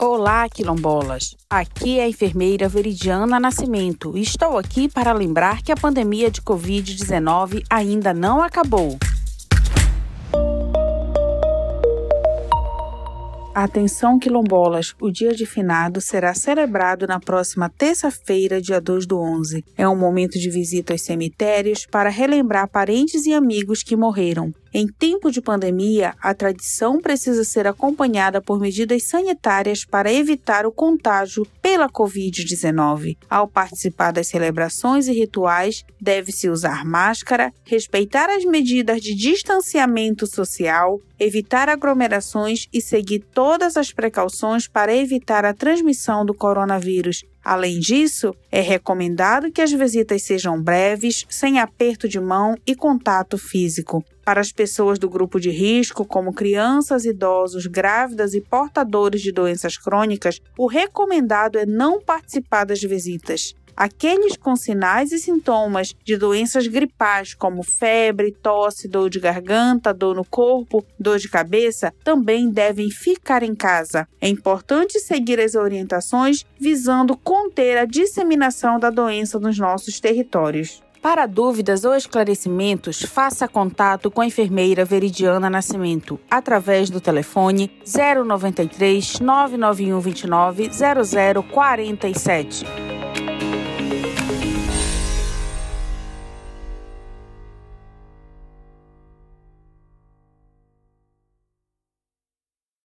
Olá, quilombolas! Aqui é a enfermeira Veridiana Nascimento e estou aqui para lembrar que a pandemia de Covid-19 ainda não acabou. Atenção, quilombolas! O dia de finado será celebrado na próxima terça-feira, dia 2 do 11. É um momento de visita aos cemitérios para relembrar parentes e amigos que morreram. Em tempo de pandemia, a tradição precisa ser acompanhada por medidas sanitárias para evitar o contágio pela Covid-19. Ao participar das celebrações e rituais, deve-se usar máscara, respeitar as medidas de distanciamento social, evitar aglomerações e seguir todas as precauções para evitar a transmissão do coronavírus. Além disso, é recomendado que as visitas sejam breves, sem aperto de mão e contato físico. Para as pessoas do grupo de risco, como crianças, idosos, grávidas e portadores de doenças crônicas, o recomendado é não participar das visitas. Aqueles com sinais e sintomas de doenças gripais, como febre, tosse, dor de garganta, dor no corpo, dor de cabeça, também devem ficar em casa. É importante seguir as orientações visando conter a disseminação da doença nos nossos territórios. Para dúvidas ou esclarecimentos, faça contato com a enfermeira Veridiana Nascimento através do telefone 093 991 29 0047.